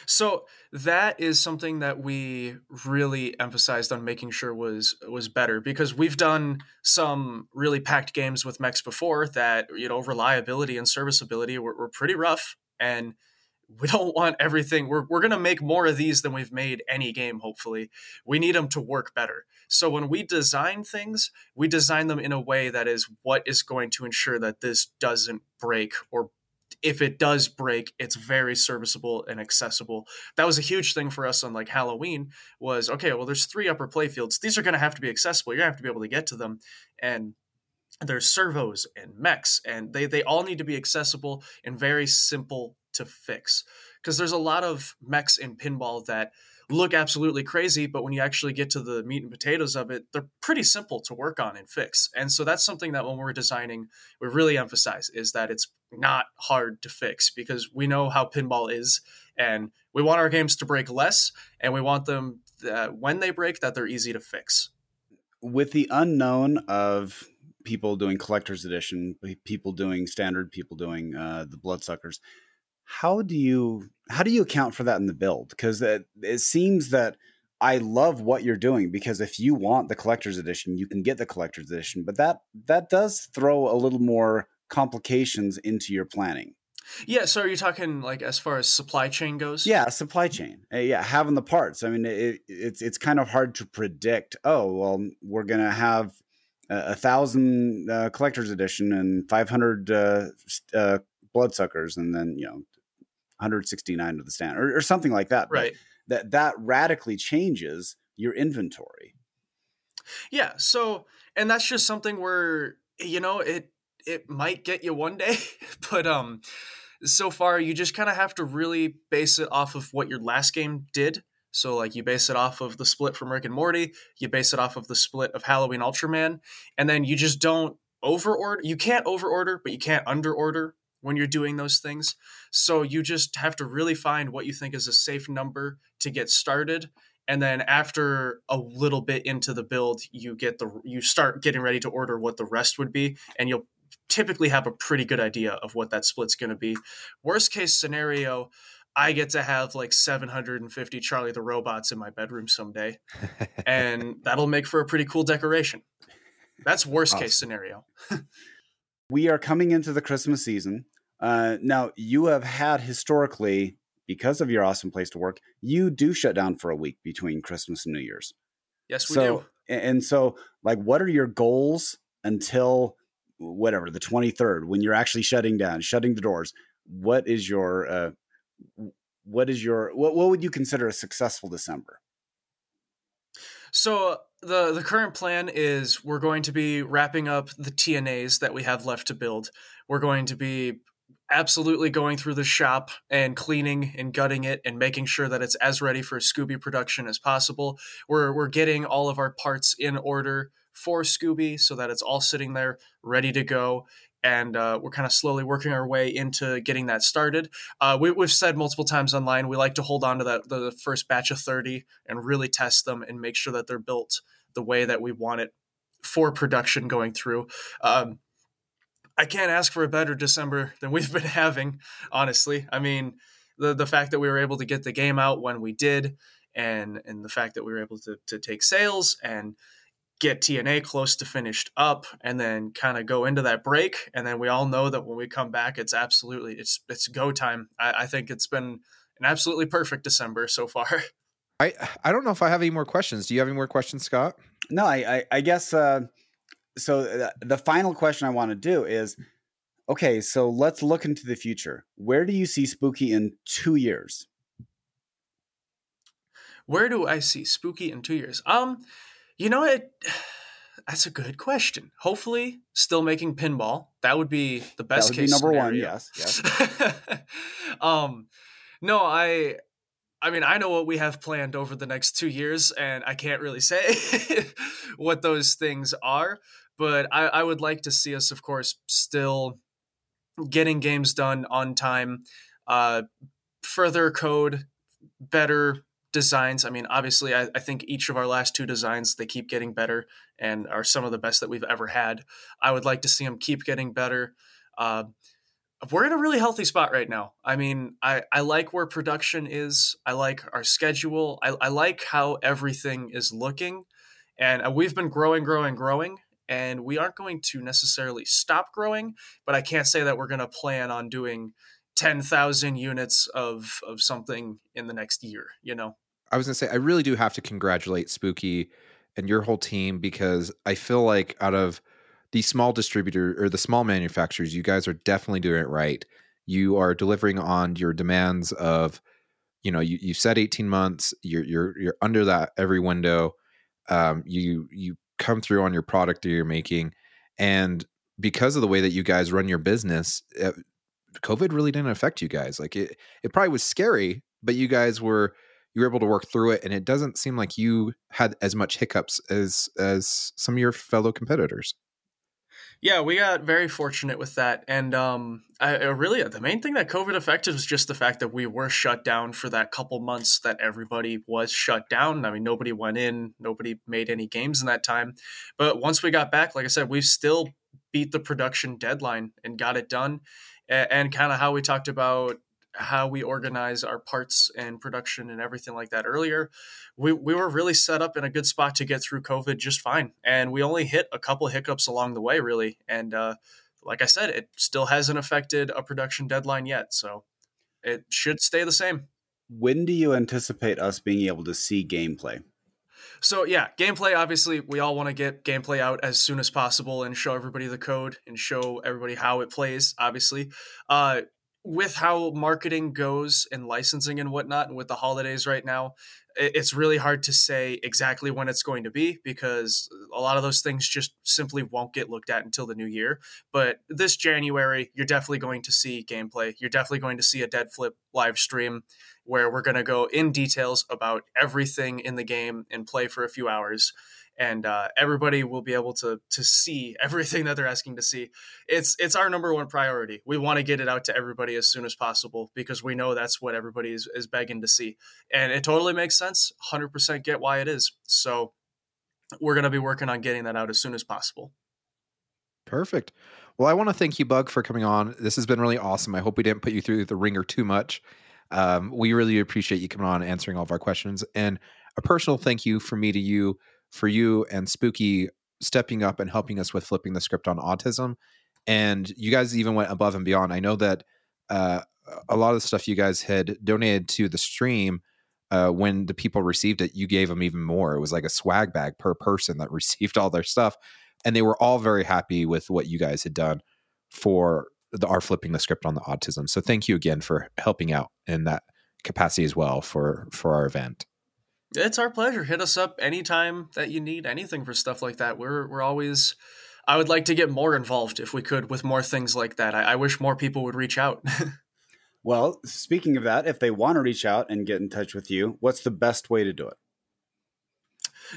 So that is something that we really emphasized on making sure was was better because we've done some really packed games with mechs before that you know reliability and serviceability were, were pretty rough and we don't want everything we're, we're going to make more of these than we've made any game hopefully. We need them to work better. So when we design things we design them in a way that is what is going to ensure that this doesn't break or if it does break, it's very serviceable and accessible. That was a huge thing for us on like Halloween was okay, well, there's three upper playfields. These are going to have to be accessible. You're going to have to be able to get to them. And there's servos and mechs, and they, they all need to be accessible and very simple to fix. Because there's a lot of mechs in pinball that look absolutely crazy, but when you actually get to the meat and potatoes of it, they're pretty simple to work on and fix. And so that's something that when we're designing, we really emphasize is that it's not hard to fix because we know how pinball is and we want our games to break less and we want them uh, when they break that they're easy to fix. With the unknown of people doing collector's edition, people doing standard, people doing uh, the bloodsuckers, how do you how do you account for that in the build? Because it, it seems that I love what you're doing because if you want the collector's edition, you can get the collector's edition, but that that does throw a little more complications into your planning. Yeah, so are you talking like as far as supply chain goes? Yeah, supply chain. Uh, yeah, having the parts. I mean, it, it's it's kind of hard to predict. Oh, well, we're gonna have a, a thousand uh, collector's edition and five hundred uh, uh, bloodsuckers, and then you know 169 to the stand or, or something like that. Right. But that that radically changes your inventory. Yeah. So, and that's just something where you know it it might get you one day, but um, so far you just kind of have to really base it off of what your last game did. So like you base it off of the split from Rick and Morty, you base it off of the split of Halloween Ultraman, and then you just don't over order. You can't over order, but you can't under order when you're doing those things. So you just have to really find what you think is a safe number to get started. And then after a little bit into the build, you get the you start getting ready to order what the rest would be, and you'll typically have a pretty good idea of what that split's going to be. Worst case scenario, I get to have like 750 Charlie the robots in my bedroom someday, and that'll make for a pretty cool decoration. That's worst awesome. case scenario. we are coming into the Christmas season. Uh, now, you have had historically, because of your awesome place to work, you do shut down for a week between Christmas and New Year's. Yes, we so, do. And so, like, what are your goals until whatever the 23rd when you're actually shutting down, shutting the doors? What is your uh, what is your what what would you consider a successful December? So the the current plan is we're going to be wrapping up the TNAs that we have left to build. We're going to be absolutely going through the shop and cleaning and gutting it and making sure that it's as ready for Scooby production as possible. We're we're getting all of our parts in order for Scooby so that it's all sitting there ready to go. And uh, we're kind of slowly working our way into getting that started. Uh, we, have said multiple times online we like to hold on to that the first batch of thirty and really test them and make sure that they're built the way that we want it for production going through. Um, I can't ask for a better December than we've been having, honestly. I mean, the the fact that we were able to get the game out when we did, and and the fact that we were able to to take sales and get TNA close to finished up, and then kind of go into that break, and then we all know that when we come back, it's absolutely it's it's go time. I, I think it's been an absolutely perfect December so far. I I don't know if I have any more questions. Do you have any more questions, Scott? No, I I, I guess. Uh, so the, the final question I want to do is, Okay, so let's look into the future. Where do you see Spooky in two years? Where do I see Spooky in two years? Um, you know it. That's a good question. Hopefully, still making pinball. That would be the best that would case. Be number scenario. one, yes. yes. um, no, I. I mean, I know what we have planned over the next two years, and I can't really say what those things are. But I, I would like to see us, of course, still getting games done on time, uh, further code, better designs. I mean, obviously, I, I, think each of our last two designs they keep getting better and are some of the best that we've ever had. I would like to see them keep getting better. Uh, we're in a really healthy spot right now. I mean, I, I like where production is. I like our schedule. I, I like how everything is looking. And uh, we've been growing, growing, growing. And we aren't going to necessarily stop growing, but I can't say that we're going to plan on doing 10,000 units of, of something in the next year, you know? I was going to say, I really do have to congratulate Spooky and your whole team because I feel like out of the small distributor or the small manufacturers, you guys are definitely doing it right. You are delivering on your demands of, you know, you, you said 18 months, you're, you're, you're under that every window. Um, you, you come through on your product that you're making. And because of the way that you guys run your business, uh, COVID really didn't affect you guys. Like it, it probably was scary, but you guys were, you were able to work through it and it doesn't seem like you had as much hiccups as as some of your fellow competitors yeah we got very fortunate with that and um I, really the main thing that covid affected was just the fact that we were shut down for that couple months that everybody was shut down i mean nobody went in nobody made any games in that time but once we got back like i said we've still beat the production deadline and got it done and, kind of how we talked about how we organize our parts and production and everything like that earlier, we, we were really set up in a good spot to get through COVID just fine. And we only hit a couple hiccups along the way, really. And uh, like I said, it still hasn't affected a production deadline yet. So it should stay the same. When do you anticipate us being able to see gameplay? So yeah, gameplay. Obviously, we all want to get gameplay out as soon as possible and show everybody the code and show everybody how it plays. Obviously, uh, with how marketing goes and licensing and whatnot, and with the holidays right now, it's really hard to say exactly when it's going to be because a lot of those things just simply won't get looked at until the new year. But this January, you're definitely going to see gameplay. You're definitely going to see a Dead Flip live stream where we're going to go in details about everything in the game and play for a few hours and uh, everybody will be able to to see everything that they're asking to see. It's it's our number one priority. We want to get it out to everybody as soon as possible because we know that's what everybody is, is begging to see, and it totally makes sense. Hundred percent get why it is. So we're going to be working on getting that out as soon as possible. Perfect. Well, I want to thank you, Bug, for coming on. This has been really awesome. I hope we didn't put you through the ringer too much. Um, we really appreciate you coming on, and answering all of our questions, and a personal thank you from me to you for you and Spooky stepping up and helping us with flipping the script on autism. And you guys even went above and beyond. I know that uh, a lot of the stuff you guys had donated to the stream uh, when the people received it, you gave them even more. It was like a swag bag per person that received all their stuff, and they were all very happy with what you guys had done for the our flipping the script on the autism. So thank you again for helping out in that capacity as well for for our event. It's our pleasure. Hit us up anytime that you need anything for stuff like that. We're we're always. I would like to get more involved if we could with more things like that. I, I wish more people would reach out. well, speaking of that, if they want to reach out and get in touch with you, what's the best way to do it?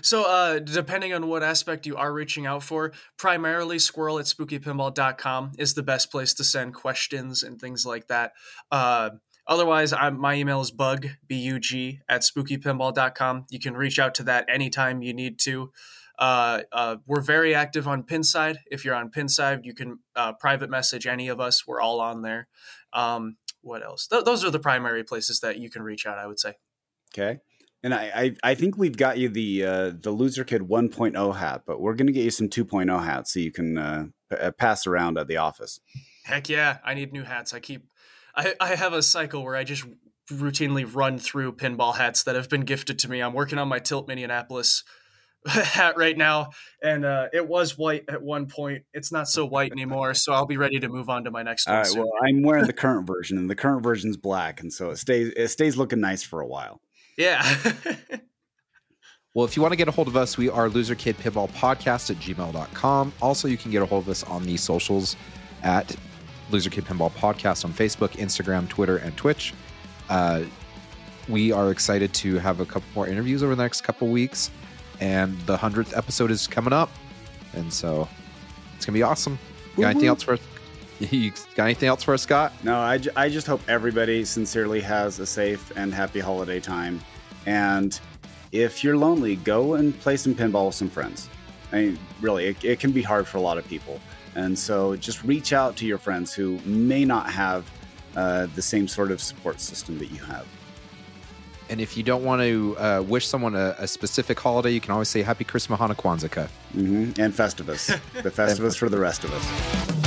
So, uh, depending on what aspect you are reaching out for, primarily squirrel at spookypinball.com is the best place to send questions and things like that. Uh, Otherwise, I'm, my email is bug, B-U-G, at spookypinball.com. You can reach out to that anytime you need to. Uh, uh, we're very active on Pinside. If you're on Pinside, you can uh, private message any of us. We're all on there. Um, what else? Th- those are the primary places that you can reach out, I would say. Okay. And I, I, I think we've got you the uh, the Loser Kid 1.0 hat, but we're going to get you some 2.0 hats so you can uh, p- uh, pass around at the office. Heck yeah, I need new hats. I keep I, I have a cycle where I just routinely run through pinball hats that have been gifted to me. I'm working on my Tilt Minneapolis hat right now, and uh, it was white at one point. It's not so white anymore, so I'll be ready to move on to my next All one. right. Well, I'm wearing the current version, and the current version's black, and so it stays it stays looking nice for a while. Yeah. Well, if you want to get a hold of us, we are loserkidpinballpodcast at gmail.com. Also, you can get a hold of us on the socials at Loser Kid Pinball Podcast on Facebook, Instagram, Twitter, and Twitch. Uh, we are excited to have a couple more interviews over the next couple weeks, and the 100th episode is coming up. And so it's going to be awesome. You got anything Woo-woo. else for us? You got anything else for us, Scott? No, I, I just hope everybody sincerely has a safe and happy holiday time. And if you're lonely, go and play some pinball with some friends. I mean, really, it, it can be hard for a lot of people. And so just reach out to your friends who may not have uh, the same sort of support system that you have. And if you don't want to uh, wish someone a, a specific holiday, you can always say Happy Christmas, Hanukkah, Kwanzaa. hmm And Festivus, the Festivus for the rest of us.